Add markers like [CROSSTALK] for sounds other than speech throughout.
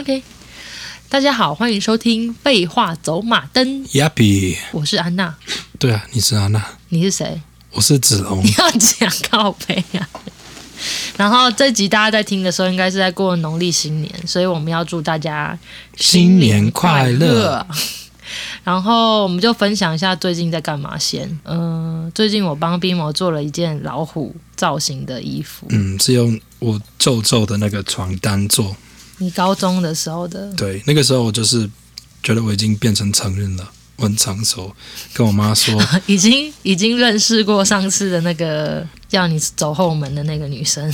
OK，大家好，欢迎收听《废话走马灯》。Yappy，我是安娜。对啊，你是安娜。你是谁？我是子龙。你要讲靠北啊。然后这集大家在听的时候，应该是在过农历新年，所以我们要祝大家新年快乐。然后我们就分享一下最近在干嘛先。嗯、呃，最近我帮 Bimo 做了一件老虎造型的衣服。嗯，是用我皱皱的那个床单做。你高中的时候的？对，那个时候我就是觉得我已经变成成人了，我很成熟，跟我妈说，[LAUGHS] 已经已经认识过上次的那个叫你走后门的那个女生。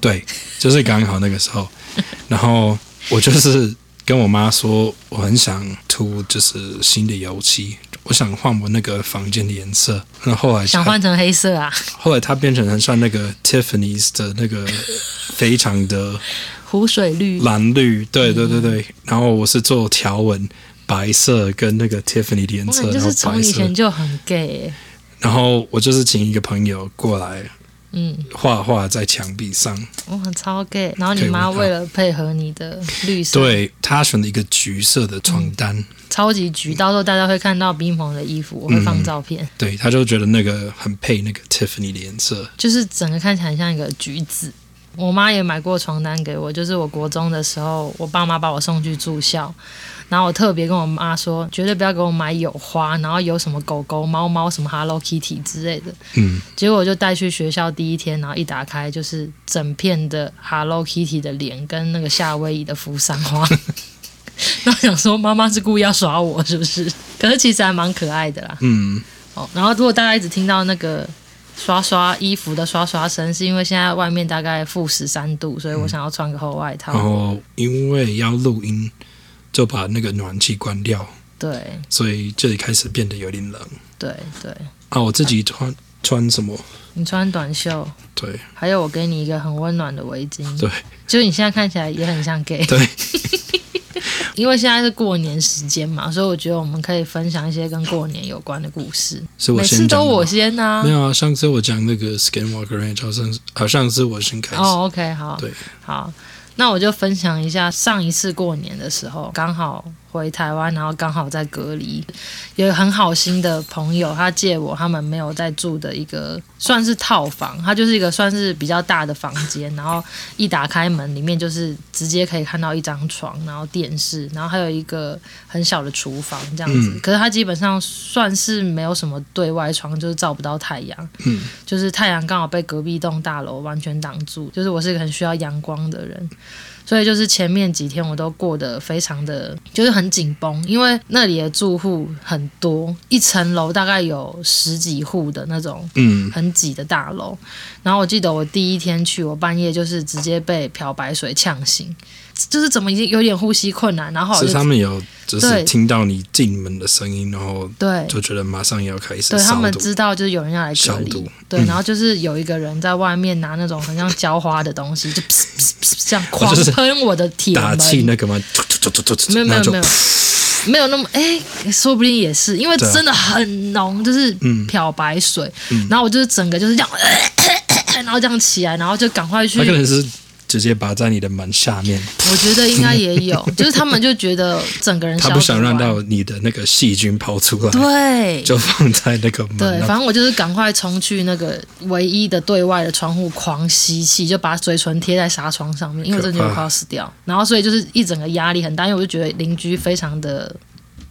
对，就是刚好那个时候，[LAUGHS] 然后我就是。跟我妈说，我很想涂就是新的油漆，我想换我那个房间的颜色。那后，后来想换成黑色啊？后来它变成很像那个 Tiffany's 的那个非常的湖水绿、蓝绿。对对对对。嗯、然后我是做条纹，白色跟那个 Tiffany 的颜色。就是从以前就很 gay。然后我就是请一个朋友过来。嗯，画画在墙壁上，哇，超 gay。然后你妈为了配合你的绿色，对，她选了一个橘色的床单，嗯、超级橘。到时候大家会看到 Bimo 的衣服，我会放照片。嗯、对，她就觉得那个很配那个 Tiffany 的颜色，就是整个看起来很像一个橘子。我妈也买过床单给我，就是我国中的时候，我爸妈把我送去住校。然后我特别跟我妈说，绝对不要给我买有花，然后有什么狗狗、猫猫、什么 Hello Kitty 之类的。嗯。结果我就带去学校第一天，然后一打开就是整片的 Hello Kitty 的脸跟那个夏威夷的扶桑花。[LAUGHS] 然后想说妈妈是故意要耍我是不是？可是其实还蛮可爱的啦。嗯。哦，然后如果大家一直听到那个刷刷衣服的刷刷声，是因为现在外面大概负十三度，所以我想要穿个厚外套。然后因为要录音。就把那个暖气关掉，对，所以这里开始变得有点冷。对对啊，我自己穿穿什么？你穿短袖。对，还有我给你一个很温暖的围巾。对，就你现在看起来也很像 gay。对，因为现在是过年时间嘛，所以我觉得我们可以分享一些跟过年有关的故事。是我先。每次都我先啊？没有啊，上次我讲那个 Skinwalker Ranch 好像好像是我先开始。哦，OK，好，对，好。那我就分享一下上一次过年的时候，刚好。回台湾，然后刚好在隔离，有个很好心的朋友，他借我他们没有在住的一个算是套房，它就是一个算是比较大的房间，然后一打开门，里面就是直接可以看到一张床，然后电视，然后还有一个很小的厨房这样子。嗯、可是它基本上算是没有什么对外窗，就是照不到太阳，嗯、就是太阳刚好被隔壁栋大楼完全挡住，就是我是一个很需要阳光的人。所以就是前面几天我都过得非常的，就是很紧绷，因为那里的住户很多，一层楼大概有十几户的那种，嗯，很挤的大楼。嗯、然后我记得我第一天去，我半夜就是直接被漂白水呛醒。就是怎么已经有点呼吸困难，然后是他们有就是听到你进门的声音，然后对。就觉得马上要开始对，他们知道就是有人要来隔离，对，然后就是有一个人在外面拿那种很像浇花的东西，就 [LAUGHS] 这样狂喷我的铁门，打气那个吗？没有没有没有没有那么哎，说不定也是因为真的很浓，就是漂白水，然后我就是整个就是这样，[COUGHS] 然后这样起来，然后就赶快去。直接拔在你的门下面，我觉得应该也有，[LAUGHS] 就是他们就觉得整个人他不想让到你的那个细菌跑出来，对，就放在那个门。对，反正我就是赶快冲去那个唯一的对外的窗户狂吸气，就把嘴唇贴在纱窗上面，因为我真的就快要死掉。然后所以就是一整个压力很大，因为我就觉得邻居非常的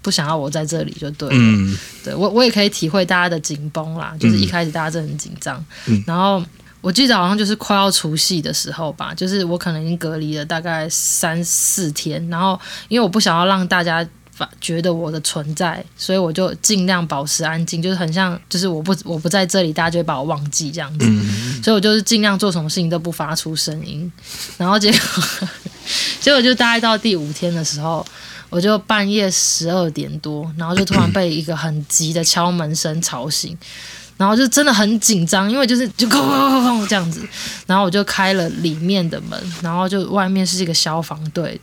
不想要我在这里，就对了。嗯，对我我也可以体会大家的紧绷啦，就是一开始大家真的很紧张，嗯，然后。我记得好像就是快要除夕的时候吧，就是我可能已经隔离了大概三四天，然后因为我不想要让大家发觉得我的存在，所以我就尽量保持安静，就是很像就是我不我不在这里，大家就会把我忘记这样子，嗯、所以我就是尽量做什么事情都不发出声音，然后结果 [LAUGHS] 结果就大概到第五天的时候，我就半夜十二点多，然后就突然被一个很急的敲门声吵醒。然后就真的很紧张，因为就是就哐哐哐哐这样子，然后我就开了里面的门，然后就外面是一个消防队，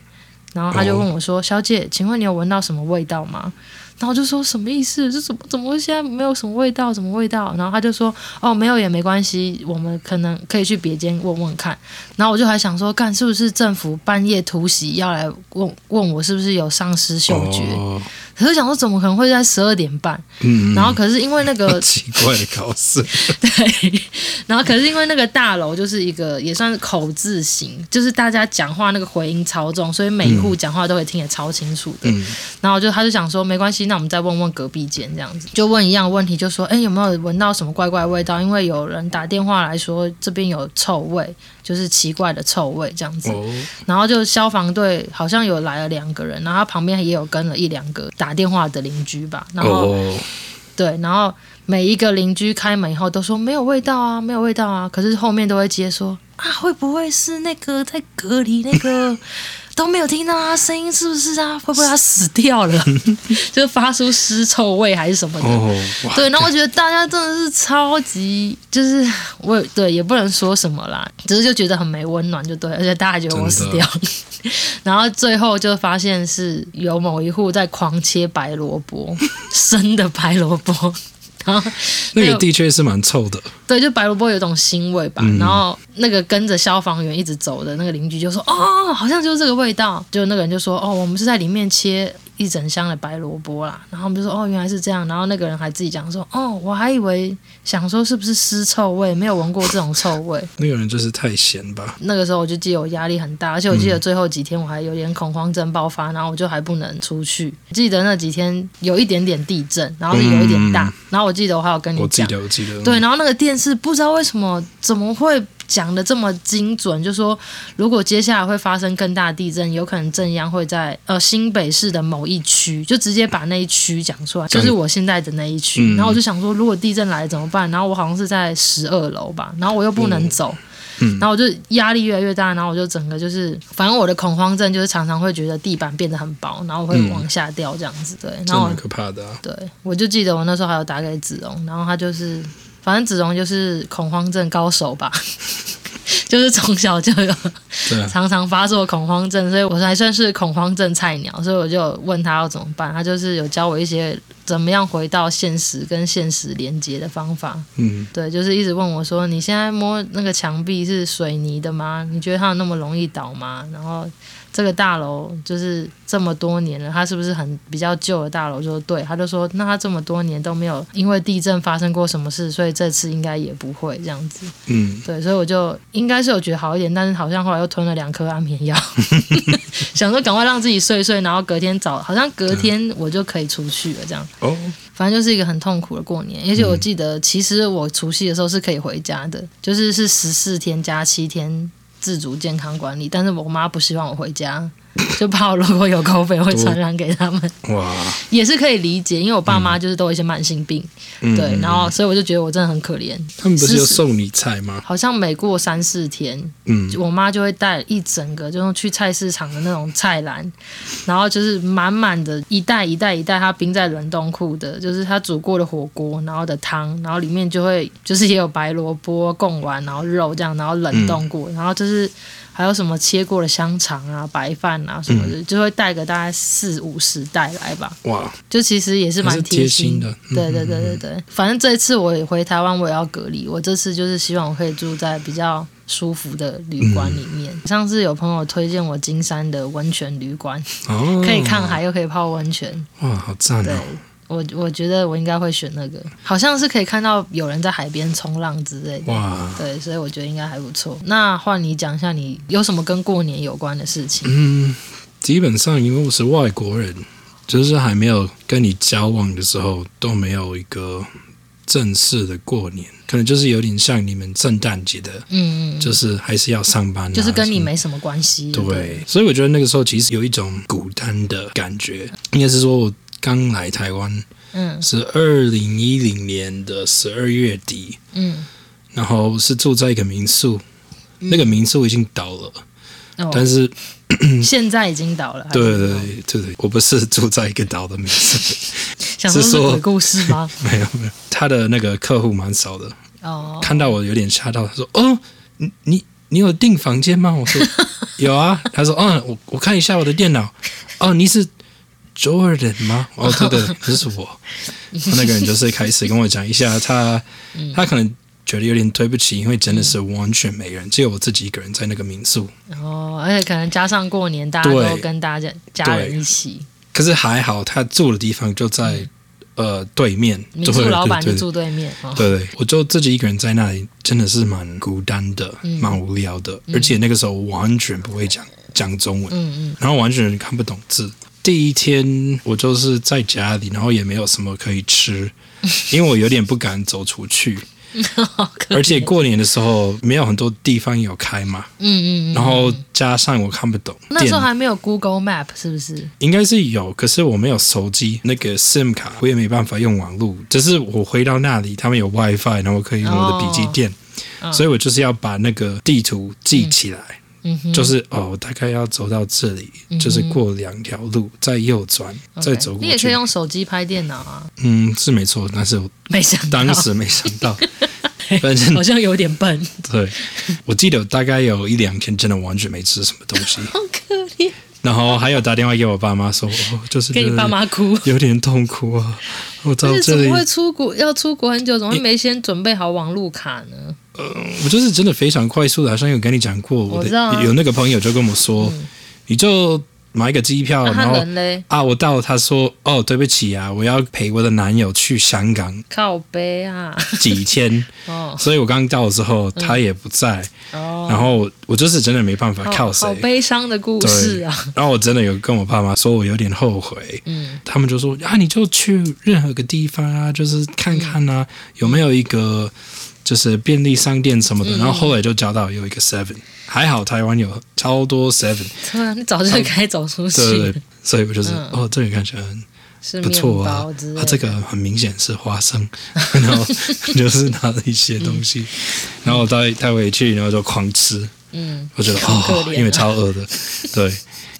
然后他就问我说：“小姐，请问你有闻到什么味道吗？”然后我就说什么意思？这怎么怎么现在没有什么味道？什么味道？然后他就说哦，没有也没关系，我们可能可以去别间问问看。然后我就还想说，干是不是政府半夜突袭要来问问我是不是有丧失嗅觉？可是想说，怎么可能会在十二点半？嗯，然后可是因为那个 [LAUGHS] 奇怪的考试，[LAUGHS] 对，然后可是因为那个大楼就是一个也算是口字形，就是大家讲话那个回音超重，所以每一户讲话都会听得超清楚的。嗯，然后就他就想说，没关系，那我们再问问隔壁间这样子，就问一样问题，就说，哎，有没有闻到什么怪怪的味道？因为有人打电话来说这边有臭味。就是奇怪的臭味这样子，然后就消防队好像有来了两个人，然后他旁边也有跟了一两个打电话的邻居吧，然后对，然后每一个邻居开门以后都说没有味道啊，没有味道啊，可是后面都会接说啊，会不会是那个在隔离那个？都没有听到啊，声音是不是啊？会不会他死掉了？[LAUGHS] 就发出尸臭味还是什么的？哦、对，那我觉得大家真的是超级，就是我对也不能说什么啦，只是就觉得很没温暖，就对，而且大家觉得我死掉了。[LAUGHS] 然后最后就发现是有某一户在狂切白萝卜，[LAUGHS] 生的白萝卜。然 [LAUGHS] 后那个的确是蛮臭的，对，就白萝卜有一种腥味吧。嗯、然后那个跟着消防员一直走的那个邻居就说：“哦，好像就是这个味道。”就那个人就说：“哦，我们是在里面切。”一整箱的白萝卜啦，然后我们就说哦，原来是这样，然后那个人还自己讲说哦，我还以为想说是不是尸臭味，没有闻过这种臭味。[LAUGHS] 那个人就是太闲吧。那个时候我就记得我压力很大，而且我记得最后几天我还有点恐慌症爆发，然后我就还不能出去。记得那几天有一点点地震，然后是有一点大，嗯、然后我记得我还有跟你讲，我记得我记得对，然后那个电视不知道为什么怎么会。讲的这么精准，就说如果接下来会发生更大的地震，有可能震央会在呃新北市的某一区，就直接把那一区讲出来，就是我现在的那一区。嗯、然后我就想说，如果地震来怎么办？然后我好像是在十二楼吧，然后我又不能走，嗯嗯、然后我就压力越来越大，然后我就整个就是，反正我的恐慌症就是常常会觉得地板变得很薄，然后我会往下掉这样子。对，然后很可怕的、啊。对，我就记得我那时候还有打给子龙，然后他就是。反正子荣就是恐慌症高手吧，[LAUGHS] 就是从小就有常常发作恐慌症，所以我还算是恐慌症菜鸟，所以我就问他要怎么办，他就是有教我一些怎么样回到现实跟现实连接的方法。嗯，对，就是一直问我说：“你现在摸那个墙壁是水泥的吗？你觉得它有那么容易倒吗？”然后。这个大楼就是这么多年了，它是不是很比较旧的大楼？就说对，他就说，那他这么多年都没有因为地震发生过什么事，所以这次应该也不会这样子。嗯，对，所以我就应该是有觉得好一点，但是好像后来又吞了两颗安眠药，[LAUGHS] 想说赶快让自己睡睡，然后隔天早，好像隔天我就可以出去了这样。哦，反正就是一个很痛苦的过年，而且我记得其实我除夕的时候是可以回家的，就是是十四天加七天。自主健康管理，但是我妈不希望我回家。就怕我如果有 COVID 会传染给他们，哇，[LAUGHS] 也是可以理解，因为我爸妈就是都有一些慢性病，嗯、对，然后所以我就觉得我真的很可怜。他们不是有送你菜吗？好像每过三四天，嗯，我妈就会带一整个，就是去菜市场的那种菜篮，然后就是满满的一袋一袋一袋，她冰在冷冻库的，就是她煮过的火锅，然后的汤，然后里面就会就是也有白萝卜、贡丸，然后肉这样，然后冷冻过，嗯、然后就是。还有什么切过的香肠啊、白饭啊什么的，嗯、就会带个大概四五十袋来吧。哇，就其实也是蛮贴心，心的。对对对对对，嗯、反正这一次我也回台湾，我也要隔离。我这次就是希望我可以住在比较舒服的旅馆里面。嗯、上次有朋友推荐我金山的温泉旅馆，哦、可以看海又可以泡温泉。哇，好赞哦！我我觉得我应该会选那个，好像是可以看到有人在海边冲浪之类的。哇，对，所以我觉得应该还不错。那换你讲一下，你有什么跟过年有关的事情？嗯，基本上因为我是外国人，就是还没有跟你交往的时候都没有一个正式的过年，可能就是有点像你们圣诞节的，嗯，就是还是要上班啊，就是跟你没什么关系。对，对，所以我觉得那个时候其实有一种孤单的感觉，应该是说我。刚来台湾，嗯，是二零一零年的十二月底，嗯，然后是住在一个民宿，嗯、那个民宿已经倒了，哦、但是 [COUGHS] 现在已经倒了。对对对对对，我不是住在一个倒的民宿，[LAUGHS] 想说是鬼故事吗？[LAUGHS] 没有没有，他的那个客户蛮少的，哦，看到我有点吓到，他说：“哦，你你你有订房间吗？”我说：“ [LAUGHS] 有啊。”他说：“嗯，我我看一下我的电脑，哦，你是。” Jordan 吗？[LAUGHS] 哦，对对，这是我。那个人就是开始跟我讲一下，他 [LAUGHS] 他可能觉得有点对不起，因为真的是完全没人，只有我自己一个人在那个民宿。哦，而且可能加上过年，大家都跟大家家人一起。可是还好，他住的地方就在、嗯、呃对面，民宿老板就住对面。对对，我就自己一个人在那里，真的是蛮孤单的，蛮、嗯、无聊的，而且那个时候完全不会讲讲中文，嗯嗯，然后完全看不懂字。第一天我就是在家里，然后也没有什么可以吃，因为我有点不敢走出去。[LAUGHS] 而且过年的时候没有很多地方有开嘛，嗯嗯，然后加上我看不懂，那时候还没有 Google Map 是不是？应该是有，可是我没有手机，那个 SIM 卡我也没办法用网络。只是我回到那里，他们有 WiFi，然后我可以用我的笔记电，哦，所以我就是要把那个地图记起来。嗯嗯、就是哦，我大概要走到这里，嗯、就是过两条路，再右转，okay, 再走过去。你也可以用手机拍电脑啊。嗯，是没错，但是我没想到，当时没想到，[LAUGHS] 反正好像有点笨。对，我记得大概有一两天真的完全没吃什么东西。[LAUGHS] 然后还有打电话给我爸妈说，哦、[LAUGHS] 就是给你爸妈哭，有点痛苦啊。我到这里怎么会出国？要出国很久，怎么会没先准备好网路卡呢？呃，我就是真的非常快速的，好像有跟你讲过，我的、啊、有那个朋友就跟我说，嗯、你就。买一个机票，然后啊，我到，他说哦，对不起啊，我要陪我的男友去香港，靠背啊，几天 [LAUGHS] 哦，所以我刚到的时候他也不在，哦，然后我就是真的没办法靠谁，好悲伤的故事啊。然后我真的有跟我爸妈说，我有点后悔，嗯，他们就说啊，你就去任何个地方啊，就是看看啊，有没有一个就是便利商店什么的，然后后来就找到有一个 Seven。还好台湾有超多 Seven，对啊，你 [LAUGHS] 早就该走出去。对对对，所以我就是、嗯、哦，这个看起来很不错啊，啊，这个很明显是花生，[LAUGHS] 然后就是拿了一些东西，嗯、然后带带回去，然后就狂吃。嗯，我觉得哦，因为超饿的。[LAUGHS] 对，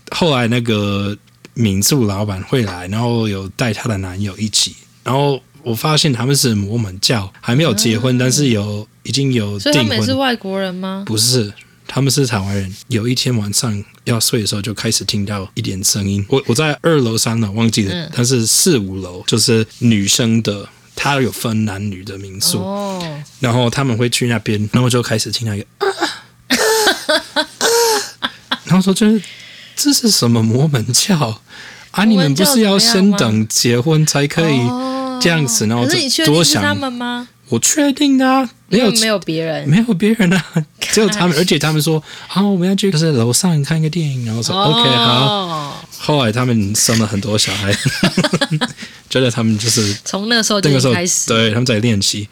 后来那个民宿老板会来，然后有带她的男友一起，然后我发现他们是摩门教，还没有结婚，嗯、但是有已经有订婚。所以他们是外国人吗？不是。他们是台湾人。有一天晚上要睡的时候，就开始听到一点声音。我我在二楼、三楼忘记了，嗯、但是四五楼就是女生的，她有分男女的民宿。哦、然后他们会去那边，然后就开始听那个，然后说：“就是这是什么魔门教啊？你们不是要先等结婚才可以这样子？”然后就多想他们吗？我确定的啊，没有没有别人，没有别人啊，[LAUGHS] 只有他们。而且他们说，好，我们要去就是楼上看个电影，然后说、哦、OK 好。后来他们生了很多小孩。[LAUGHS] 觉得他们就是从那个时候就开始，对，他们在练习。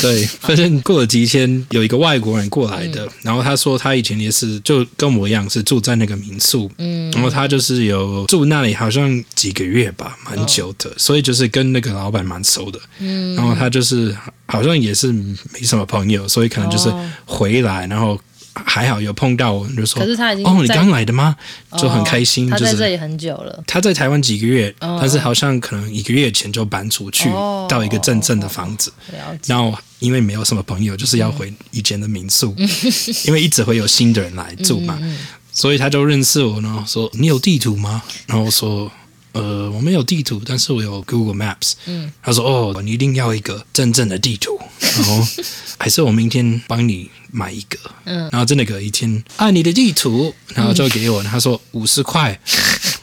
对，[LAUGHS] 反正过了几天，有一个外国人过来的，嗯、然后他说他以前也是就跟我一样是住在那个民宿，嗯，然后他就是有住那里好像几个月吧，蛮久的，哦、所以就是跟那个老板蛮熟的，嗯，然后他就是好像也是没什么朋友，所以可能就是回来，然后。还好有碰到我，就说，可是他已经哦，你刚来的吗？就很开心。哦、他在这里很久了。他在台湾几个月，哦、但是好像可能一个月前就搬出去，哦、到一个真正的房子。然后因为没有什么朋友，就是要回以前的民宿，嗯、[LAUGHS] 因为一直会有新的人来住嘛，嗯嗯嗯，所以他就认识我，然后说你有地图吗？然后我说。呃，我没有地图，但是我有 Google Maps。嗯，他说：“哦，你一定要一个真正的地图，[LAUGHS] 然后还是我明天帮你买一个。”嗯，然后真的隔一天，啊，你的地图，然后就给我，他说五十块。[LAUGHS]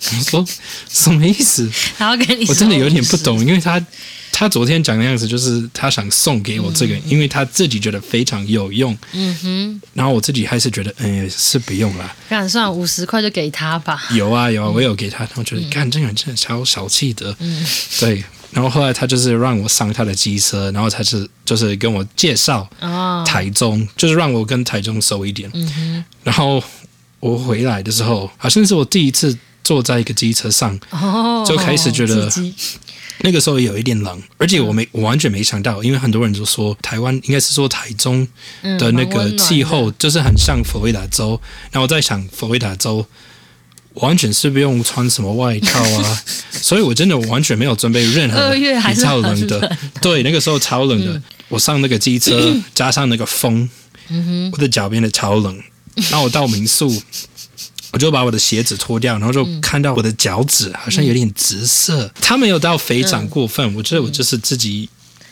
我说什么意思？然后跟你，我真的有点不懂，因为他。他昨天讲的样子就是他想送给我这个，嗯、因为他自己觉得非常有用。嗯哼，然后我自己还是觉得，嗯，是不用了。干算五十块就给他吧。有啊有啊，我有给他。我觉得，干这个人真的超小气的。嗯，对。然后后来他就是让我上他的机车，然后他是就是跟我介绍台中，哦、就是让我跟台中熟一点。嗯。然后我回来的时候，好像是我第一次坐在一个机车上，哦、就开始觉得。那个时候有一点冷，而且我没我完全没想到，因为很多人都说台湾应该是说台中的那个气候就是很像佛罗里达州，然后我在想佛罗里达州完全是不用穿什么外套啊，[LAUGHS] 所以我真的完全没有准备任何比较冷的，对，那个时候超冷的，我上那个机车 [LAUGHS] 加上那个风，我的脚变得超冷，然后我到民宿。我就把我的鞋子脱掉，然后就看到我的脚趾好像有点紫色。他、嗯、没有到非常过分，嗯、我觉得我就是自己。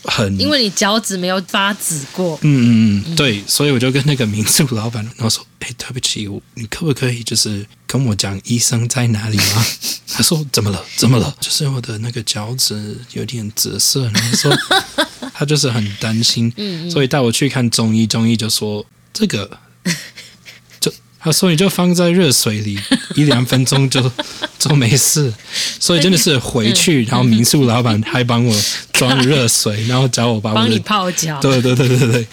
很，因为你脚趾没有发紫过。嗯嗯嗯，对，所以我就跟那个民宿老板，然后说：“哎，对不起，我你可不可以就是跟我讲医生在哪里吗？” [LAUGHS] 他说：“怎么了？怎么了？就是我的那个脚趾有点紫色。”然后说他就是很担心，[LAUGHS] 所以带我去看中医。中医就说这个。他说：“你就放在热水里 [LAUGHS] 一两分钟就就没事。”所以真的是回去，然后民宿老板还帮我装热水，然后叫我把我的帮你泡脚。对对对对对。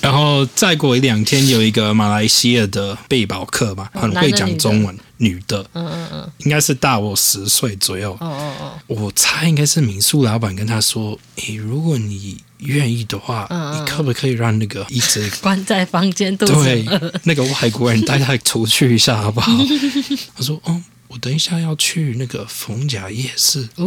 然后再过一两天，有一个马来西亚的背包客吧，很会讲中文，女的，嗯嗯嗯，应该是大我十岁左右。哦哦哦，我猜应该是民宿老板跟他说：“诶，如果你愿意的话，你可不可以让那个一直 [LAUGHS] 关在房间？对，那个外国人带他出去一下好不好？” [LAUGHS] 他说：“哦。”我等一下要去那个逢甲夜市，哦、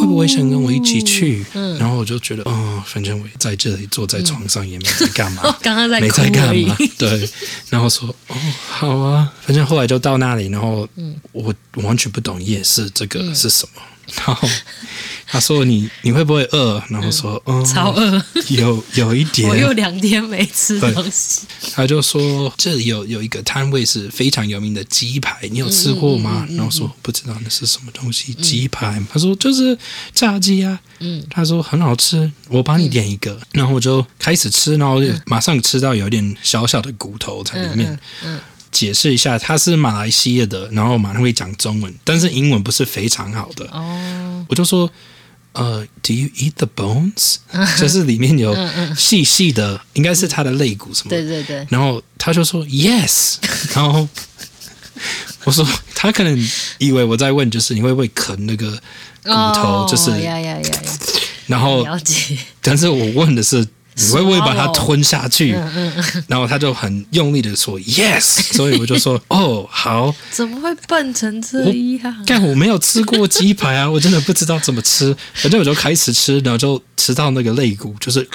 会不会想跟我一起去？嗯、然后我就觉得，哦，反正我在这里坐在床上也没在干嘛，[LAUGHS] 刚刚在没在干嘛？[LAUGHS] 对，然后说，哦，好啊，反正后来就到那里，然后我完全不懂夜市这个是什么，嗯、然后。他说你：“你你会不会饿？”然后说：“嗯，超饿，有有一点。”我有两天没吃东西。他就说：“这里有有一个摊位是非常有名的鸡排，你有吃过吗？”嗯、然后说：“不知道那是什么东西，鸡排。嗯”他说：“就是炸鸡啊。”嗯，他说：“很好吃，我帮你点一个。嗯”然后我就开始吃，然后马上吃到有点小小的骨头在里面。嗯。嗯解释一下，他是马来西亚的，然后马上会讲中文，但是英文不是非常好的。哦，我就说。呃、uh,，Do you eat the bones？[LAUGHS] Uh. 就是里面有细细的，uh. 应该是他的肋骨什么的。对对对。然后他就说 Yes，[LAUGHS] 然后我说他可能以为我在问，就是你会不会啃那个骨头？Oh, 就是呀呀呀呀。然后。但是我问的是。你会不会把它吞下去？[LAUGHS] 然后他就很用力的说 “yes”，所以我就说：“ [LAUGHS] 哦，好。”怎么会笨成这样？但，我没有吃过鸡排啊，我真的不知道怎么吃。反正我就开始吃，然后就吃到那个肋骨，就是，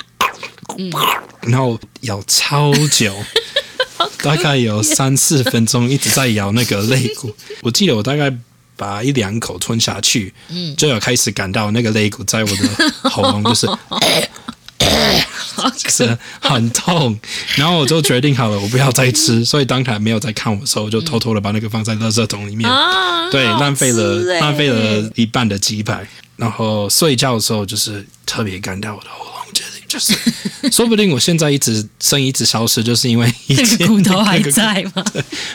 然后咬超久，[LAUGHS] 大概有三四分钟一直在咬那个肋骨。我记得我大概把一两口吞下去，就有开始感到那个肋骨在我的喉咙，就是。是很痛，然后我就决定好了，我不要再吃。所以当他没有在看我的时候，我就偷偷的把那个放在垃圾桶里面。啊、对，浪费了浪费了一半的鸡排。然后睡觉的时候，就是特别干掉我的喉咙就是 [LAUGHS] 说不定我现在一直声音一直消失，就是因为以前骨头还在吗？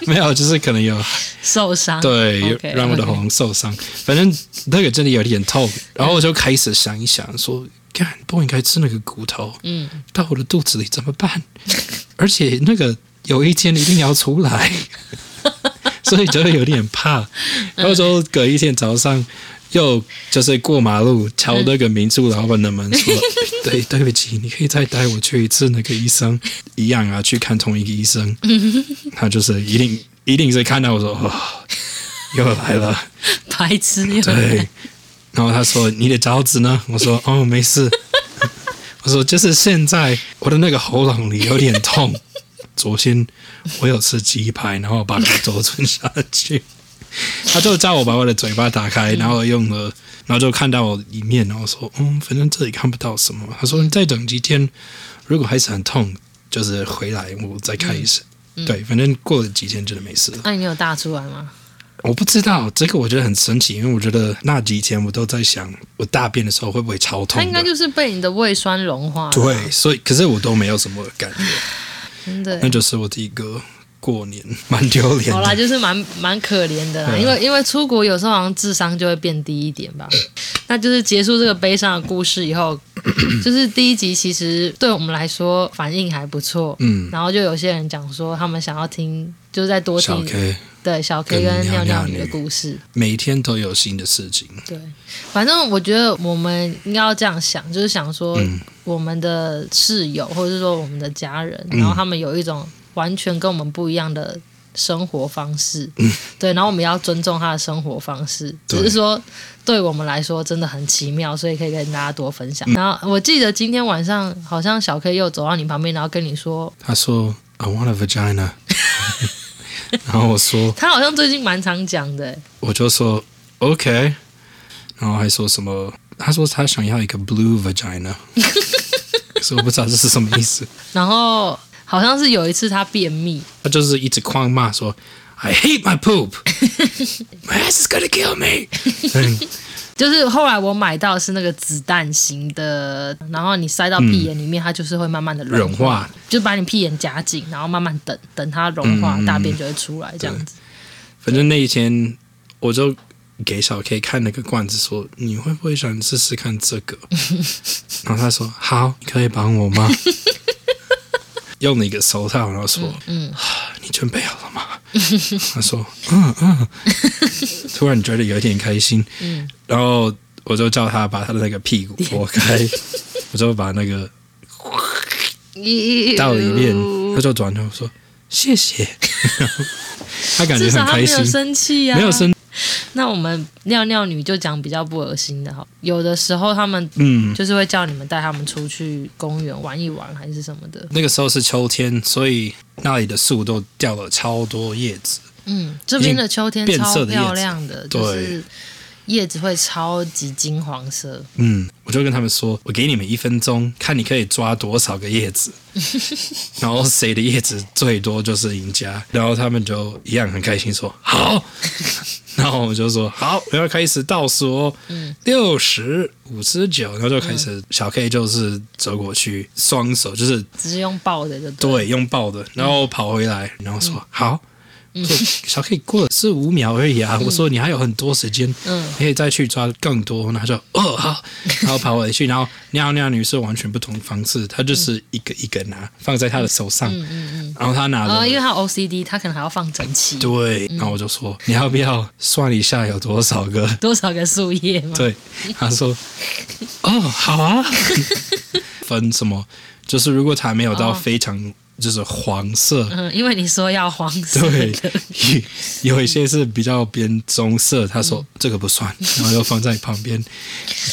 没有，就是可能有受伤。对，okay, 让我的喉咙受伤。okay. 反正那个真的有点痛，然后我就开始想一想说。干，不应该吃那个骨头，嗯，到我的肚子里怎么办？而且那个有一天一定要出来，[LAUGHS] 所以就会有点怕。然后说隔一天早上又就是过马路敲那个民宿老板的门说：“对，对不起，你可以再带我去一次那个医生，一样啊，去看同一个医生。”他就是一定一定是看到我说：“哦，又来了，白痴又来。”对。然后他说：“你的脚趾呢？”我说：“哦，没事。[LAUGHS] ”我说：“就是现在我的那个喉咙里有点痛。昨天我有吃鸡排，然后把它都吞下去。[LAUGHS] 他就叫我把我的嘴巴打开，然后用了，然后就看到我里面，然后说：‘嗯，反正这里看不到什么。’他说：‘你再等几天，如果还是很痛，就是回来我再看医生。’对，反正过了几天真的没事了。那你有大出来吗？”我不知道这个，我觉得很神奇，因为我觉得那几天我都在想，我大便的时候会不会超痛？它应该就是被你的胃酸融化。对，所以可是我都没有什么感觉，[LAUGHS] 真的，那就是我第一个过年 [LAUGHS] 蛮丢脸。好啦，就是蛮蛮可怜的啦，嗯、因为因为出国有时候好像智商就会变低一点吧。那就是结束这个悲伤的故事以后，[CLEARS THROAT] 就是第一集其实对我们来说反应还不错，嗯，然后就有些人讲说他们想要听，就是再多听。对，小 K 跟尿尿女的故事，每天都有新的事情。对，反正我觉得我们应该要这样想，就是想说，我们的室友、嗯、或者是说我们的家人，然后他们有一种完全跟我们不一样的生活方式。嗯、对，然后我们要尊重他的生活方式，只是说对我们来说真的很奇妙，所以可以跟大家多分享。嗯、然后我记得今天晚上好像小 K 又走到你旁边，然后跟你说，他说：“I want a vagina。[LAUGHS] ”然后我说，他好像最近蛮常讲的，我就说 OK，然后还说什么？他说他想要一个 blue vagina，[LAUGHS] 可是我不知道这是什么意思。然后好像是有一次他便秘，他就是一直狂骂说 I hate my poop，my ass is gonna kill me。[LAUGHS] 就是后来我买到是那个子弹型的，然后你塞到屁眼里面，嗯、它就是会慢慢的融化，就把你屁眼夹紧，然后慢慢等等它融化，嗯、大便就会出来这样子。反正那一天我就给小 K 看那个罐子，说你会不会想试试看这个？[LAUGHS] 然后他说好，你可以帮我吗？用了一个手套，然后说嗯，嗯，你准备好了吗？[LAUGHS] 他说嗯嗯，[LAUGHS] 突然觉得有点开心。嗯。然后我就叫他把他的那个屁股拨开，[LAUGHS] 我就把那个倒里面，他就转头说谢谢。他感觉很开心，没有生气啊，没有生。那我们尿尿女就讲比较不恶心的哈，有的时候他们嗯，就是会叫你们带他们出去公园玩一玩，还是什么的。那个时候是秋天，所以那里的树都掉了超多叶子。嗯，这边的秋天超漂亮的，就是。对。叶子会超级金黄色。嗯，我就跟他们说，我给你们一分钟，看你可以抓多少个叶子，[LAUGHS] 然后谁的叶子最多就是赢家。然后他们就一样很开心说好。[LAUGHS] 然后我就说好，我要开始倒数哦，六十五十九，然后就开始，嗯、小 K 就是走过去，双手就是直接用抱的就对，对，用抱的，然后跑回来，然后说、嗯、好。小 K 过了四五秒而已啊！我说你还有很多时间，嗯，可以再去抓更多。然后他说哦好，然后跑回去，然后尿尿女是完全不同的方式，她就是一个一个拿放在她的手上，嗯嗯，然后她拿着，因为她 OCD，她可能还要放整齐。对，然后我就说你要不要算一下有多少个 [LAUGHS] 多少个树叶吗？对，他说 [LAUGHS] 哦好啊，[LAUGHS] 分什么？就是如果他没有到非常。就是黄色，嗯，因为你说要黄色，对，有一些是比较偏棕色，他说这个不算，然后又放在旁边，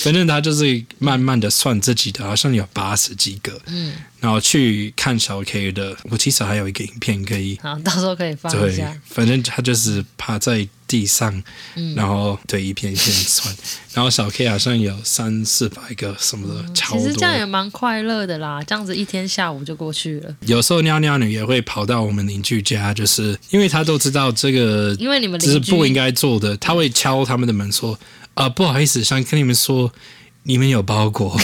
反正他就是慢慢的算自己的，好像有八十几个，嗯，然后去看小 K 的，我其实还有一个影片可以，好，到时候可以放一下，对，反正他就是趴在。地上，然后对一片一片算，[LAUGHS] 然后小 K 好像有三四百个什么的，嗯、超多。其实这样也蛮快乐的啦，这样子一天下午就过去了。有时候尿尿女也会跑到我们邻居家，就是因为她都知道这个，因为你们这是不应该做的，她会敲他们的门说：“啊、呃，不好意思，想跟你们说，你们有包裹。”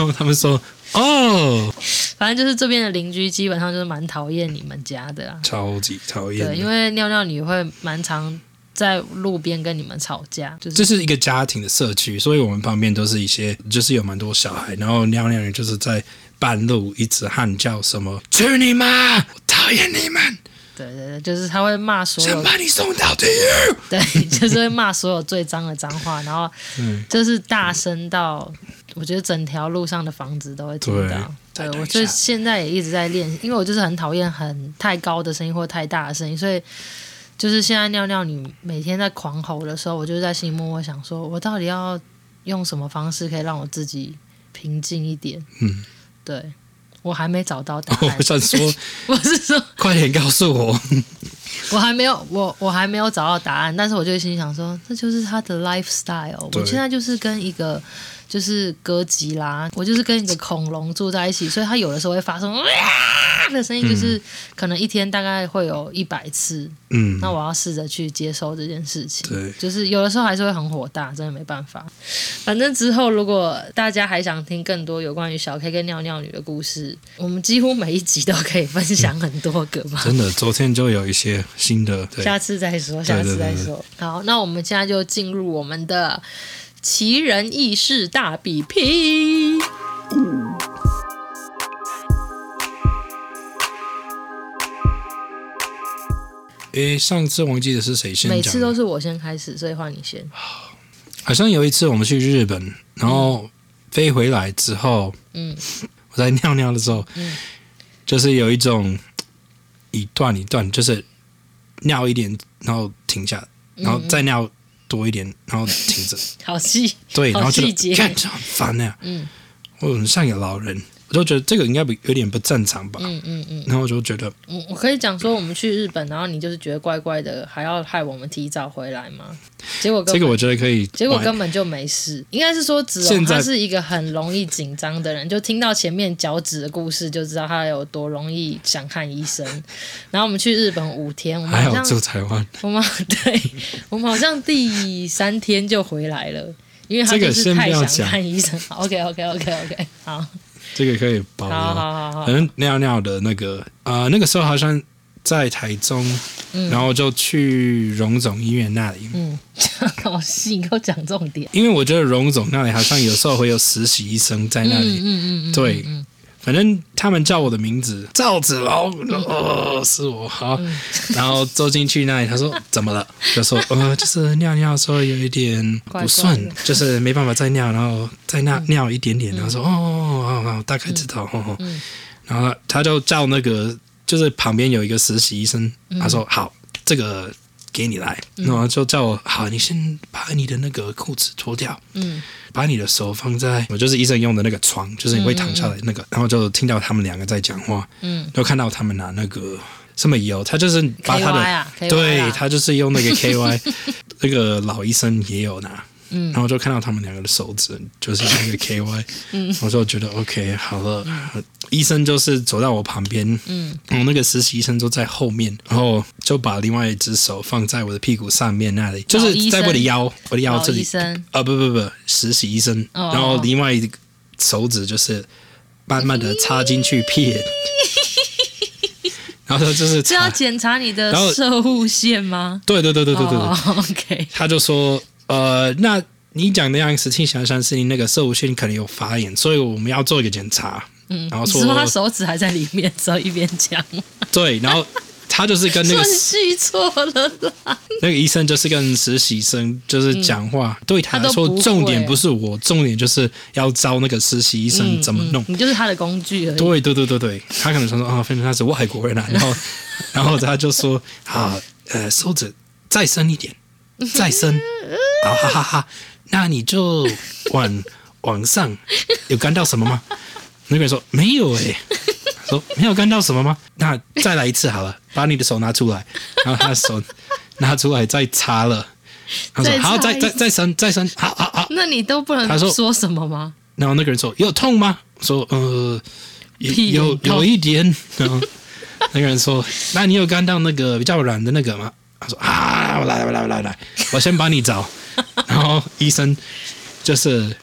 然后他们说。哦，oh, 反正就是这边的邻居基本上就是蛮讨厌你们家的啊，超级讨厌。对，因为尿尿女会蛮常在路边跟你们吵架，就是这是一个家庭的社区，所以我们旁边都是一些，就是有蛮多小孩，然后尿尿女就是在半路一直喊叫什么“去你妈”，我讨厌你们。对对对，就是他会骂所有，想把你送到地狱。对，就是会骂所有最脏的脏话，然后就是大声到。我觉得整条路上的房子都会听到。对，对，我就现在也一直在练，因为我就是很讨厌很太高的声音或太大的声音，所以就是现在尿尿你每天在狂吼的时候，我就在心里默默想说，我到底要用什么方式可以让我自己平静一点？嗯，对，我还没找到答案。我想说，[LAUGHS] 我是说，快点告诉我，[LAUGHS] 我还没有，我我还没有找到答案，但是我就心想说，这就是他的 lifestyle。我现在就是跟一个。就是哥吉拉，我就是跟一个恐龙住在一起，所以它有的时候会发生哇的声音，就是可能一天大概会有一百次。嗯，那我要试着去接受这件事情。对，就是有的时候还是会很火大，真的没办法。反正之后如果大家还想听更多有关于小 K 跟尿尿女的故事，我们几乎每一集都可以分享很多个吧。真的，昨天就有一些新的，下次再说，下次再说。对对对对。好，那我们现在就进入我们的。奇人异事大比拼。诶，上次忘记的是谁先讲？每次都是我先开始，所以换你先。好像有一次我们去日本，然后飞回来之后，嗯，我在尿尿的时候，嗯，就是有一种一段一段，就是尿一点，然后停下，然后再尿。多一点，然后停着。好细，对，然后就看着很烦那样。嗯，我很像一个老人，我就觉得这个应该不有点不正常吧。嗯嗯嗯。然后我就觉得，我我可以讲说我们去日本，然后你就是觉得怪怪的，还要害我们提早回来吗？结果这个我觉得可以，结果根本就没事。应该是说子龙他是一个很容易紧张的人，就听到前面脚趾的故事就知道他有多容易想看医生。[LAUGHS] 然后我们去日本五天，我们好像住台湾，我们 [LAUGHS] 对，我们好像第三天就回来了，因为他就是太想看医生。OK OK OK OK，好，这个可以保留。好好好好，反正尿尿的那个啊、呃，那个时候好像在台中，嗯、然后就去荣总医院那里。嗯，[LAUGHS] 好细，给我讲重点。因为我觉得荣总那里好像有时候会有实习医生在那里。嗯嗯嗯，嗯，对。嗯反正他们叫我的名字赵子龙，哦，是我好。[LAUGHS] 然后走进去那里，他说怎么了？就说呃，就是尿尿的时候有一点不顺，就是没办法再尿，然后再尿尿一点点。然后说哦，哦，哦，大概知道。哦，然后他就叫那个，就是旁边有一个实习医生，他说好，这个。给你来，然后就叫我好，你先把你的那个裤子脱掉，嗯，把你的手放在我就是医生用的那个床，就是你会躺下来那个，然后就听到他们两个在讲话，嗯，就看到他们拿那个什么油，他就是把他的，啊、对他就是用那个 KY，[LAUGHS] 那个老医生也有拿。嗯，然后就看到他们两个的手指，就是那个 KY，嗯，我就觉得 OK 好了。嗯、医生就是走到我旁边，嗯，然后那个实习医生就在后面，然后就把另外一只手放在我的屁股上面那里，就是在我的腰，我的腰这里。医生。啊，不不不，实习医生，哦、然后另外一个手指就是慢慢的插进去屁。眼，[LAUGHS] 然后他就是是要检查你的射护线吗？对对对对对对对、哦、，OK，他就说。呃，那你讲的样子听起来像是你那个摄护腺可能有发炎，所以我们要做一个检查。嗯，然后说，手指还在里面，只要一边讲。[LAUGHS] 对，然后他就是跟那个 [LAUGHS] 顺序错了啦。那个医生就是跟实习生就是讲话，嗯、对他来说重点不是我，重点就是要招那个实习医生怎么弄。嗯嗯、你就是他的工具而已。对对对对对，他可能说说啊，反正他是外国人啊，然后然后他就说啊，呃，手指再伸一点。再生，啊哈哈哈！那你就往往上，有干到什么吗？那个人说没有哎、欸，说没有干到什么吗？那再来一次好了，把你的手拿出来，然后他的手拿出来再擦了，他说好，再再再生再生，好好好。那你都不能他说说什么吗？然后那个人说有痛吗？说呃有有有一点。然后那个人说，[LAUGHS] 那你有干到那个比较软的那个吗？他说啊，我来，我来，我来，我来，我先帮你找。[LAUGHS] 然后医生就是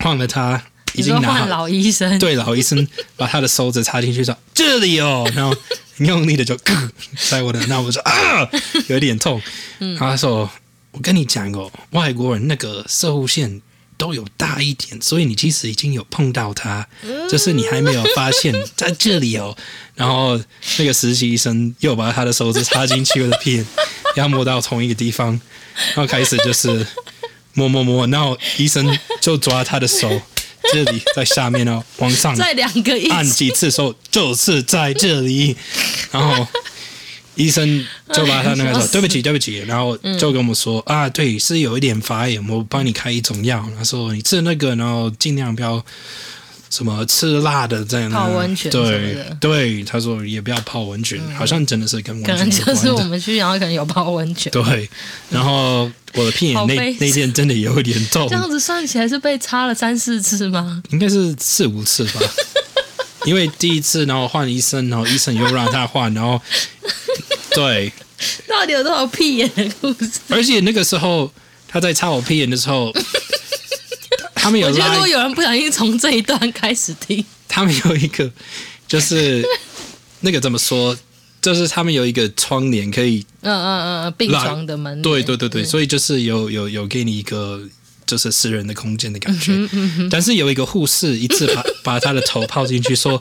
换了他，已经拿换老医生，对老医生把他的手指插进去说这里哦，然后用力的就 [LAUGHS] 在我的，那我说啊，有点痛。然后他说我跟你讲哦，外国人那个射护腺。都有大一点，所以你其实已经有碰到它，就是你还没有发现在这里哦。然后那个实习医生又把他的手指插进去了片，要摸到同一个地方，然后开始就是 [LAUGHS] 摸摸摸，然后医生就抓他的手，这里在下面哦，往上再两个按几次手，就是在这里，然后。医生就把他那个说 [LAUGHS] 对不起对不起，然后就跟我们说、嗯、啊，对，是有一点发炎，我帮你开一种药。他说你吃那个，然后尽量不要什么吃辣的这样。泡温泉对对，他说也不要泡温泉，嗯、好像真的是跟温泉。可能就是我们去，然后可能有泡温泉。对，然后我的屁眼那那天真的有一点痛。这样子算起来是被擦了三四次吗？应该是四五次吧。因为第一次，然后换医生，然后医生又让他换，然后对，[LAUGHS] 到底有多少屁眼的故事？而且那个时候他在插我屁眼的时候，[LAUGHS] 他们有。我觉得如果有人不小心从这一段开始听，他们有一个，就是 [LAUGHS] 那个怎么说，就是他们有一个窗帘可以，嗯嗯嗯，病床的门，对对对对，所以就是有有有给你一个。就是私人的空间的感觉，但是有一个护士一次把把他的头泡进去，说：“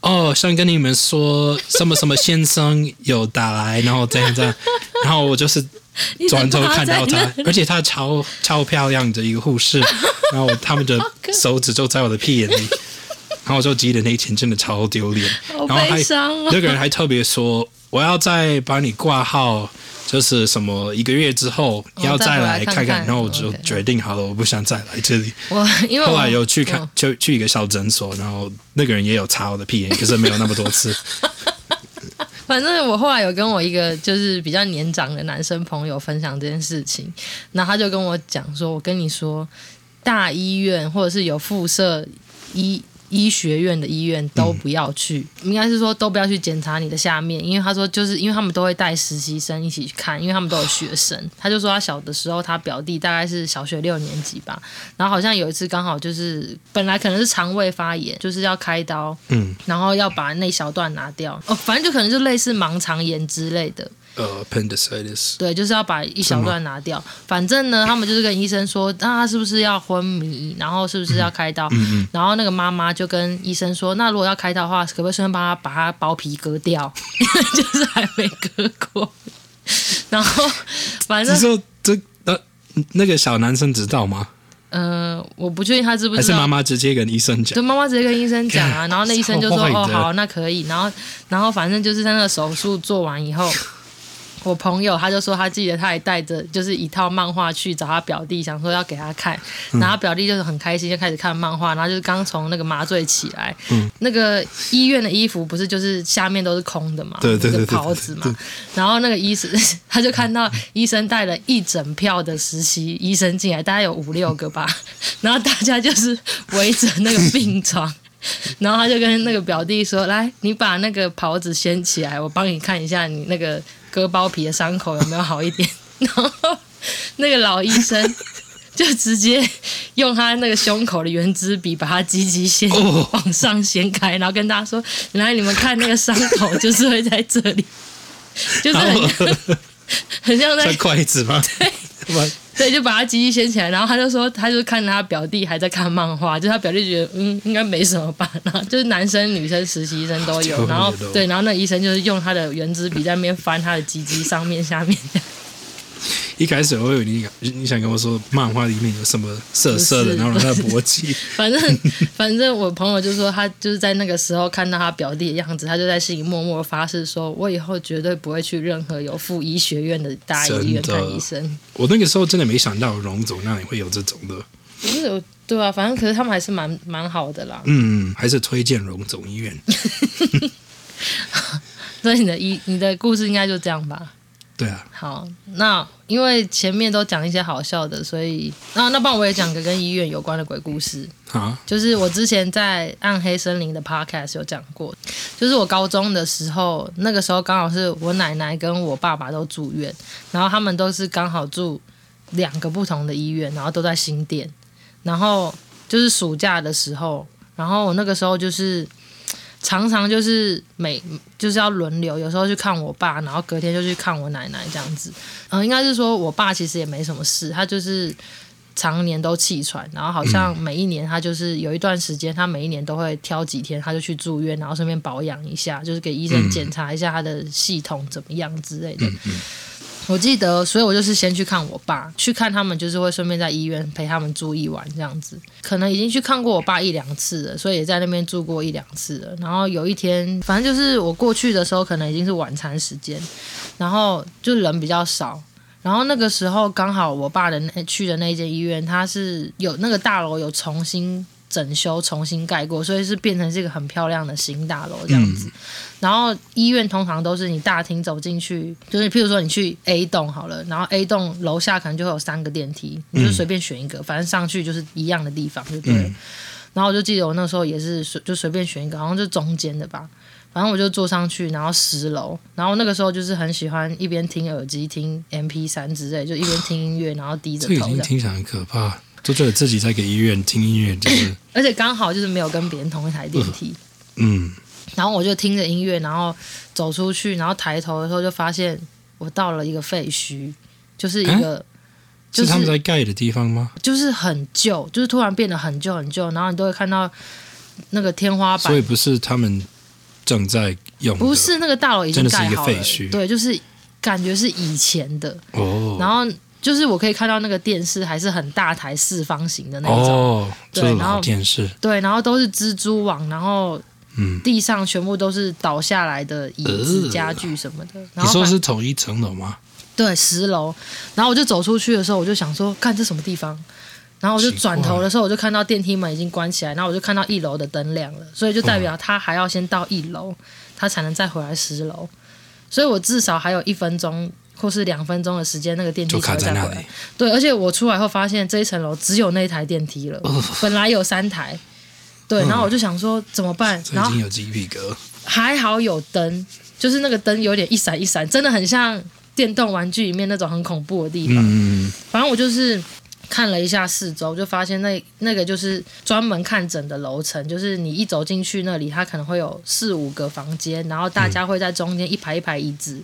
哦，想跟你们说什么什么先生有打来，然后这样这样。”然后我就是转头看到他，[LAUGHS] 而且他超超漂亮的一个护士，然后他们的手指就在我的屁眼里，然后我就记得那一天真的超丢脸，然后还那个人还特别说：“我要再把你挂号。”就是什么一个月之后要再来看看，哦、看看然后我就决定好了，我不想再来这里。我因为后来有去看，就去一个小诊所，然后那个人也有查我的屁眼，可是没有那么多次。[LAUGHS] 反正我后来有跟我一个就是比较年长的男生朋友分享这件事情，然后他就跟我讲说：“我跟你说，大医院或者是有附设医。”医学院的医院都不要去，嗯、应该是说都不要去检查你的下面，因为他说就是因为他们都会带实习生一起去看，因为他们都有学生。他就说他小的时候，他表弟大概是小学六年级吧，然后好像有一次刚好就是本来可能是肠胃发炎，就是要开刀，嗯，然后要把那小段拿掉，哦，反正就可能就类似盲肠炎之类的。呃、uh，appendicitis。对，就是要把一小段拿掉。反正呢，他们就是跟医生说，那他是不是要昏迷，然后是不是要开刀？嗯嗯、然后那个妈妈就跟医生说，那如果要开刀的话，可不可以顺便帮他把他包皮割掉？因 [LAUGHS] 为就是还没割过。然后反正说这呃，那个小男生知道吗？呃，我不确定他知不知道。还是妈妈直接跟医生讲？对，妈妈直接跟医生讲啊。[LAUGHS] 然后那医生就说：“哦，好，那可以。”然后，然后反正就是在那个手术做完以后。我朋友他就说，他记得他还带着就是一套漫画去找他表弟，想说要给他看，然后表弟就是很开心，就开始看漫画，然后就是刚从那个麻醉起来，嗯，那个医院的衣服不是就是下面都是空的嘛，对对对，袍子嘛，然后那个医生 [LAUGHS] 他就看到医生带了一整票的实习医生进来，大概有五六个吧，[LAUGHS] 然后大家就是围着那个病床，[LAUGHS] 然后他就跟那个表弟说：“来，你把那个袍子掀起来，我帮你看一下你那个。”割包皮的伤口有没有好一点？[LAUGHS] 然后那个老医生就直接用他那个胸口的圆珠笔把他鸡鸡先往上掀开，然后跟大家说：“来，你们看那个伤口就是会在这里，就是很像，[LAUGHS] 很像在筷子吗？” [LAUGHS] 对，对，就把他鸡鸡掀起来，然后他就说：“他就看他表弟还在看漫画，就他表弟觉得嗯应该没什么吧。”然后就是男生女生实习医生都有，[LAUGHS] 然后对，然后那医生就是用他的圆珠笔在那边翻他的鸡鸡上面下面。一开始我以为你你想跟我说漫画里面有什么色色的，然后他的勃起。[LAUGHS] 反正反正我朋友就说他就是在那个时候看到他表弟的样子，他就在心里默默发誓说：“我以后绝对不会去任何有附医学院的大医院看医生。”我那个时候真的没想到荣总那里会有这种的。不是有对啊，反正可是他们还是蛮蛮好的啦。嗯，还是推荐荣总医院。[LAUGHS] 所以你的医你的故事应该就这样吧。对啊，好，那因为前面都讲一些好笑的，所以那那帮我也讲个跟医院有关的鬼故事啊。就是我之前在暗黑森林的 podcast 有讲过，就是我高中的时候，那个时候刚好是我奶奶跟我爸爸都住院，然后他们都是刚好住两个不同的医院，然后都在新店，然后就是暑假的时候，然后我那个时候就是。常常就是每就是要轮流，有时候去看我爸，然后隔天就去看我奶奶这样子。嗯，应该是说我爸其实也没什么事，他就是常年都气喘，然后好像每一年他就是有一段时间，他每一年都会挑几天，他就去住院，然后顺便保养一下，就是给医生检查一下他的系统怎么样之类的。我记得，所以我就是先去看我爸，去看他们，就是会顺便在医院陪他们住一晚这样子。可能已经去看过我爸一两次了，所以也在那边住过一两次了。然后有一天，反正就是我过去的时候，可能已经是晚餐时间，然后就人比较少。然后那个时候刚好我爸的那去的那间医院，他是有那个大楼有重新。整修重新盖过，所以是变成这个很漂亮的新大楼这样子。嗯、然后医院通常都是你大厅走进去，就是譬如说你去 A 栋好了，然后 A 栋楼下可能就会有三个电梯，你就随便选一个，嗯、反正上去就是一样的地方，对不对？嗯、然后我就记得我那时候也是随就随便选一个，好像就中间的吧。反正我就坐上去，然后十楼，然后那个时候就是很喜欢一边听耳机听 M P 三之类，就一边听音乐，然后低着头。这已经听起来很可怕。就觉得自己在给医院听音乐，就是，[LAUGHS] 而且刚好就是没有跟别人同一台电梯，嗯，然后我就听着音乐，然后走出去，然后抬头的时候就发现我到了一个废墟，就是一个，欸、就是，是他们在盖的地方吗？就是很旧，就是突然变得很旧很旧，然后你都会看到那个天花板，所以不是他们正在用，不是那个大楼已经盖好了，废墟，对，就是感觉是以前的。哦，然后。就是我可以看到那个电视还是很大台四方形的那种，哦、对，然后电视对，然后都是蜘蛛网，然后嗯，地上全部都是倒下来的椅子、家具什么的。然后你说是同一层楼吗？对，十楼。然后我就走出去的时候，我就想说，看这什么地方。然后我就转头的时候，我就看到电梯门已经关起来，然后我就看到一楼的灯亮了，所以就代表他还要先到一楼，他才能再回来十楼。所以我至少还有一分钟或是两分钟的时间，那个电梯才会再回来。对，而且我出来后发现这一层楼只有那一台电梯了，本来有三台。对，然后我就想说怎么办？然后已经有鸡皮疙，还好有灯，就是那个灯有点一闪一闪，真的很像电动玩具里面那种很恐怖的地方。嗯，反正我就是。看了一下四周，就发现那那个就是专门看诊的楼层，就是你一走进去那里，它可能会有四五个房间，然后大家会在中间一排一排椅子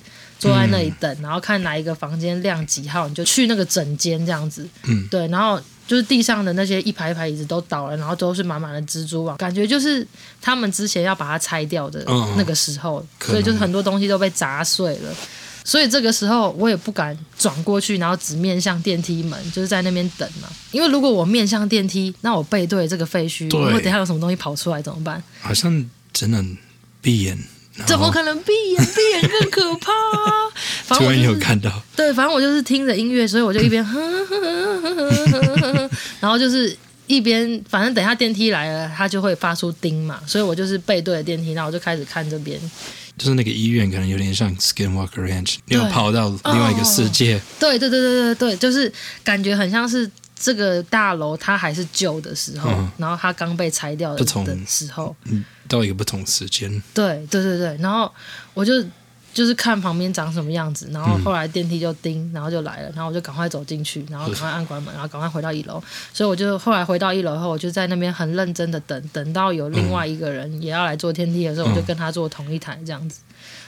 坐在那里等，嗯、然后看哪一个房间亮几号，你就去那个整间这样子。嗯，对，然后就是地上的那些一排一排椅子都倒了，然后都是满满的蜘蛛网，感觉就是他们之前要把它拆掉的那个时候，嗯、所以就是很多东西都被砸碎了。所以这个时候我也不敢转过去，然后只面向电梯门，就是在那边等嘛。因为如果我面向电梯，那我背对这个废墟，如果等下有什么东西跑出来怎么办？好像只能闭眼。[LAUGHS] 怎么可能闭眼？闭眼更可怕啊！[LAUGHS] 反正我、就是、有看到。对，反正我就是听着音乐，所以我就一边哼哼哼哼哼哼，然后就是一边，反正等下电梯来了，它就会发出叮嘛，所以我就是背对着电梯，然后我就开始看这边。就是那个医院，可能有点像 Skinwalker Ranch，你要跑到另外一个世界。对对对对对对，就是感觉很像是这个大楼它还是旧的时候，嗯、然后它刚被拆掉的时候，嗯，到一个不同时间。对对对对，然后我就。就是看旁边长什么样子，然后后来电梯就叮，然后就来了，然后我就赶快走进去，然后赶快按关门，然后赶快回到一楼。所以我就后来回到一楼后，我就在那边很认真的等，等到有另外一个人也要来坐电梯的时候，我就跟他坐同一台这样子，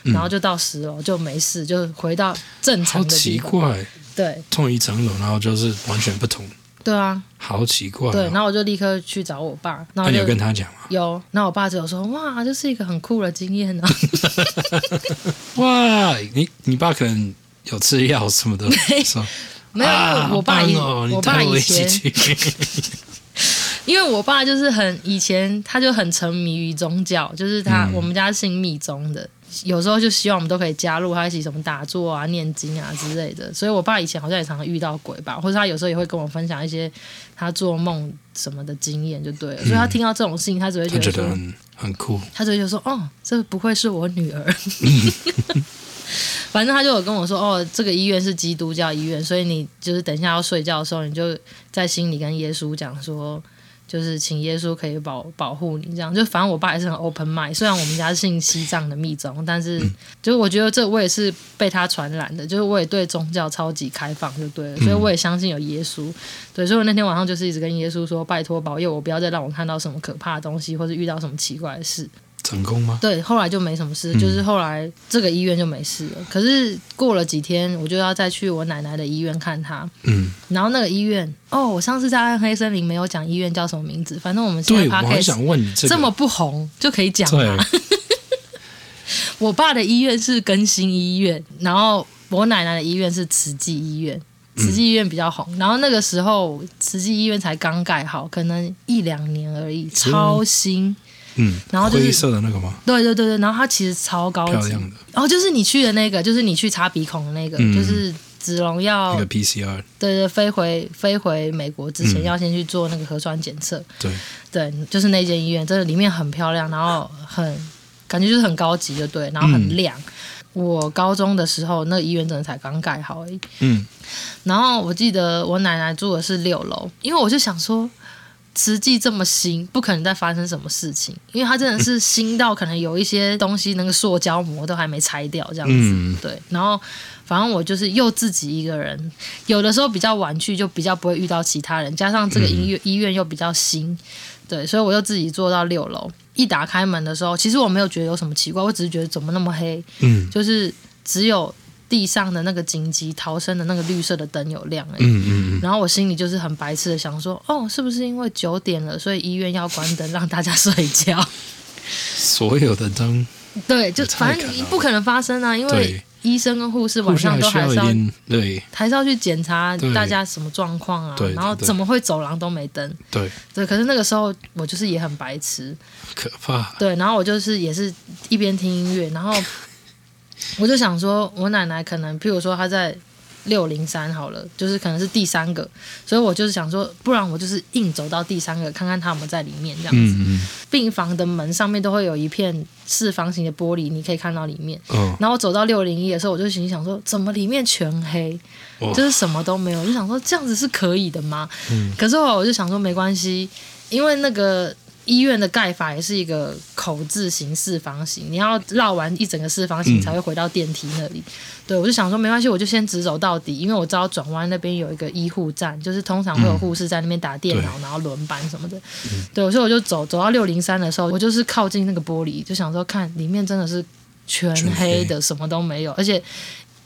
然后就到十楼就没事，就回到正常的。怪，对，同一层楼，然后就是完全不同。对啊，好奇怪、哦。对，然后我就立刻去找我爸。那你有跟他讲吗？有。那我爸只有说：“哇，这是一个很酷的经验呢、啊。[LAUGHS] ”哇，你你爸可能有吃药什么的。没有，啊、我爸以、哦、我爸以前，[LAUGHS] 因为我爸就是很以前他就很沉迷于宗教，就是他、嗯、我们家信密宗的。有时候就希望我们都可以加入他一起什么打坐啊、念经啊之类的。所以我爸以前好像也常常遇到鬼吧，或者他有时候也会跟我分享一些他做梦什么的经验，就对了。所以他听到这种事情，他只会觉得很很酷。他只会觉得说：“哦，这不愧是我女儿。[LAUGHS] ”反正他就有跟我说：“哦，这个医院是基督教医院，所以你就是等一下要睡觉的时候，你就在心里跟耶稣讲说。”就是请耶稣可以保保护你，这样就反正我爸也是很 open mind。虽然我们家信西藏的密宗，但是 [COUGHS] 就是我觉得这我也是被他传染的，就是我也对宗教超级开放，就对了。所以我也相信有耶稣。对，所以我那天晚上就是一直跟耶稣说，拜托保佑我，不要再让我看到什么可怕的东西，或是遇到什么奇怪的事。成功吗？对，后来就没什么事，就是后来这个医院就没事了。嗯、可是过了几天，我就要再去我奶奶的医院看她。嗯，然后那个医院，哦，我上次在暗黑森林没有讲医院叫什么名字，反正我们现在我还想问你这么不红就可以讲了？[LAUGHS] 我爸的医院是更新医院，然后我奶奶的医院是慈济医院，慈济医院比较红。嗯、然后那个时候慈济医院才刚盖好，可能一两年而已，超新。嗯，然后就是灰色的那个吗？对对对对，然后它其实超高级，漂亮的。然后就是你去的那个，就是你去擦鼻孔的那个，嗯、就是子龙要那个 PCR，对对，飞回飞回美国之前要先去做那个核酸检测。对对，就是那间医院，真的里面很漂亮，然后很感觉就是很高级，就对，然后很亮。嗯、我高中的时候，那个医院真的才刚盖好而已。嗯，然后我记得我奶奶住的是六楼，因为我就想说。慈济这么新，不可能再发生什么事情，因为它真的是新到可能有一些东西，那个塑胶膜都还没拆掉这样子。嗯、对，然后反正我就是又自己一个人，有的时候比较晚去，就比较不会遇到其他人，加上这个医院医院又比较新，对，所以我又自己坐到六楼。一打开门的时候，其实我没有觉得有什么奇怪，我只是觉得怎么那么黑，嗯，就是只有。地上的那个紧急逃生的那个绿色的灯有亮而已，嗯嗯，然后我心里就是很白痴的想说，哦，是不是因为九点了，所以医院要关灯让大家睡觉？所有的灯，对，就反正不可能发生啊，因为医生跟护士晚上都还是要对，还是要去检查大家什么状况啊，然后怎么会走廊都没灯？对。对，可是那个时候我就是也很白痴，可怕。对，然后我就是也是一边听音乐，然后。我就想说，我奶奶可能，譬如说她在六零三好了，就是可能是第三个，所以我就是想说，不然我就是硬走到第三个，看看他有没有在里面这样子。嗯嗯。病房的门上面都会有一片四方形的玻璃，你可以看到里面。哦。然后我走到六零一的时候，我就心想说，怎么里面全黑？就是什么都没有，我就想说这样子是可以的吗？嗯。可是我我就想说没关系，因为那个。医院的盖法也是一个口字形四方形，你要绕完一整个四方形才会回到电梯那里。嗯、对，我就想说没关系，我就先直走到底，因为我知道转弯那边有一个医护站，就是通常会有护士在那边打电脑，嗯、然后轮班什么的。对，所以我就走走到六零三的时候，我就是靠近那个玻璃，就想说看里面真的是全黑的，什么都没有，而且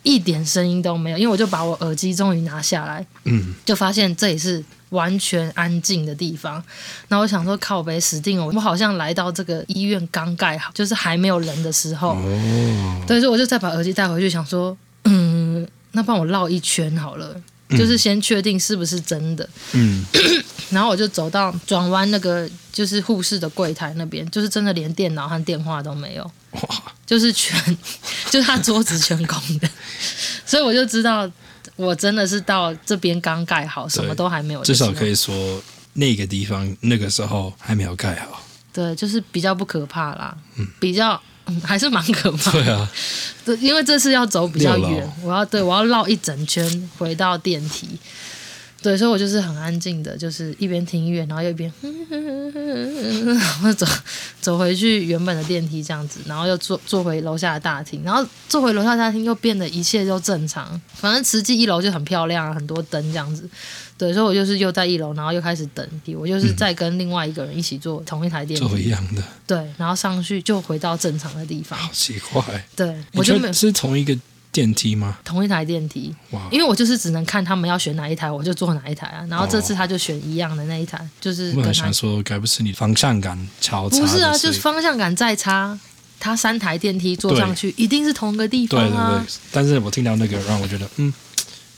一点声音都没有。因为我就把我耳机终于拿下来，嗯，就发现这里是。完全安静的地方，那我想说靠北死定了，我好像来到这个医院刚盖好，就是还没有人的时候。哦。对，所以我就再把耳机带回去，想说，嗯，那帮我绕一圈好了，嗯、就是先确定是不是真的。嗯。[COUGHS] 然后我就走到转弯那个就是护士的柜台那边，就是真的连电脑和电话都没有。哇。就是全，[LAUGHS] 就是他桌子全空的，[LAUGHS] 所以我就知道。我真的是到这边刚盖好，什么都还没有。至少可以说那个地方那个时候还没有盖好。对，就是比较不可怕啦，嗯、比较、嗯、[LAUGHS] 还是蛮可怕的。对啊，对，因为这次要走比较远，我要对我要绕一整圈回到电梯。对，所以我就是很安静的，就是一边听音乐，然后又一边，然 [LAUGHS] 后走走回去原本的电梯这样子，然后又坐坐回楼下的大厅，然后坐回楼下大厅又变得一切都正常。反正慈济一楼就很漂亮，很多灯这样子。对，所以我就是又在一楼，然后又开始等，我就是在跟另外一个人一起坐同一台电梯，坐一样的。对，然后上去就回到正常的地方。好奇怪。对，我就没有是同一个。电梯吗？同一台电梯，哇！因为我就是只能看他们要选哪一台，我就坐哪一台啊。然后这次他就选一样的那一台，哦、就是跟他。我想说，该不是你方向感超差？不是啊，就是方向感再差，他三台电梯坐上去一定是同一个地方啊。对对对，但是我听到那个让我觉得，嗯，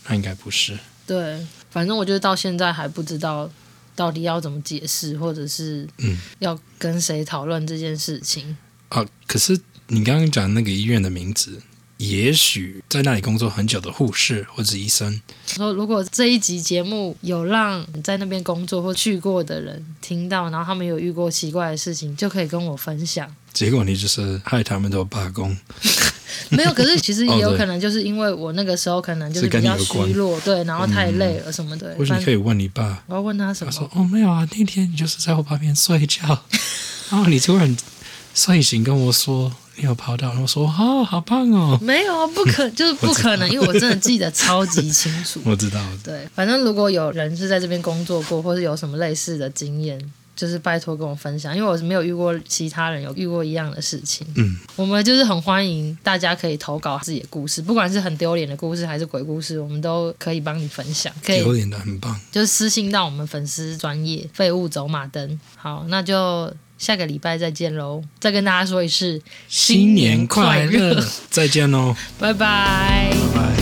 那应该不是。对，反正我觉得到现在还不知道到底要怎么解释，或者是嗯，要跟谁讨论这件事情啊。可是你刚刚讲那个医院的名字。也许在那里工作很久的护士或者医生说，如果这一集节目有让在那边工作或去过的人听到，然后他们有遇过奇怪的事情，就可以跟我分享。结果你就是害他们都罢工，[LAUGHS] [LAUGHS] 没有。可是其实也有可能就是因为我那个时候可能就是比较虚弱，对，然后太累了什么的。或者你可以问你爸，我要问他什么？他说：“哦，没有啊，那天你就是在我旁边睡觉，[LAUGHS] 然后你突然睡醒跟我说。”你有跑到，我说哦，好棒哦！没有啊，不可，[LAUGHS] 就是不可能，因为我真的记得超级清楚。我知道，对，反正如果有人是在这边工作过，或是有什么类似的经验，就是拜托跟我分享，因为我是没有遇过其他人有遇过一样的事情。嗯，我们就是很欢迎大家可以投稿自己的故事，不管是很丢脸的故事还是鬼故事，我们都可以帮你分享。可以丢脸的很棒，就是私信到我们粉丝专业废物走马灯。好，那就。下个礼拜再见喽！再跟大家说一次，新年快乐！再见喽！拜拜！拜拜。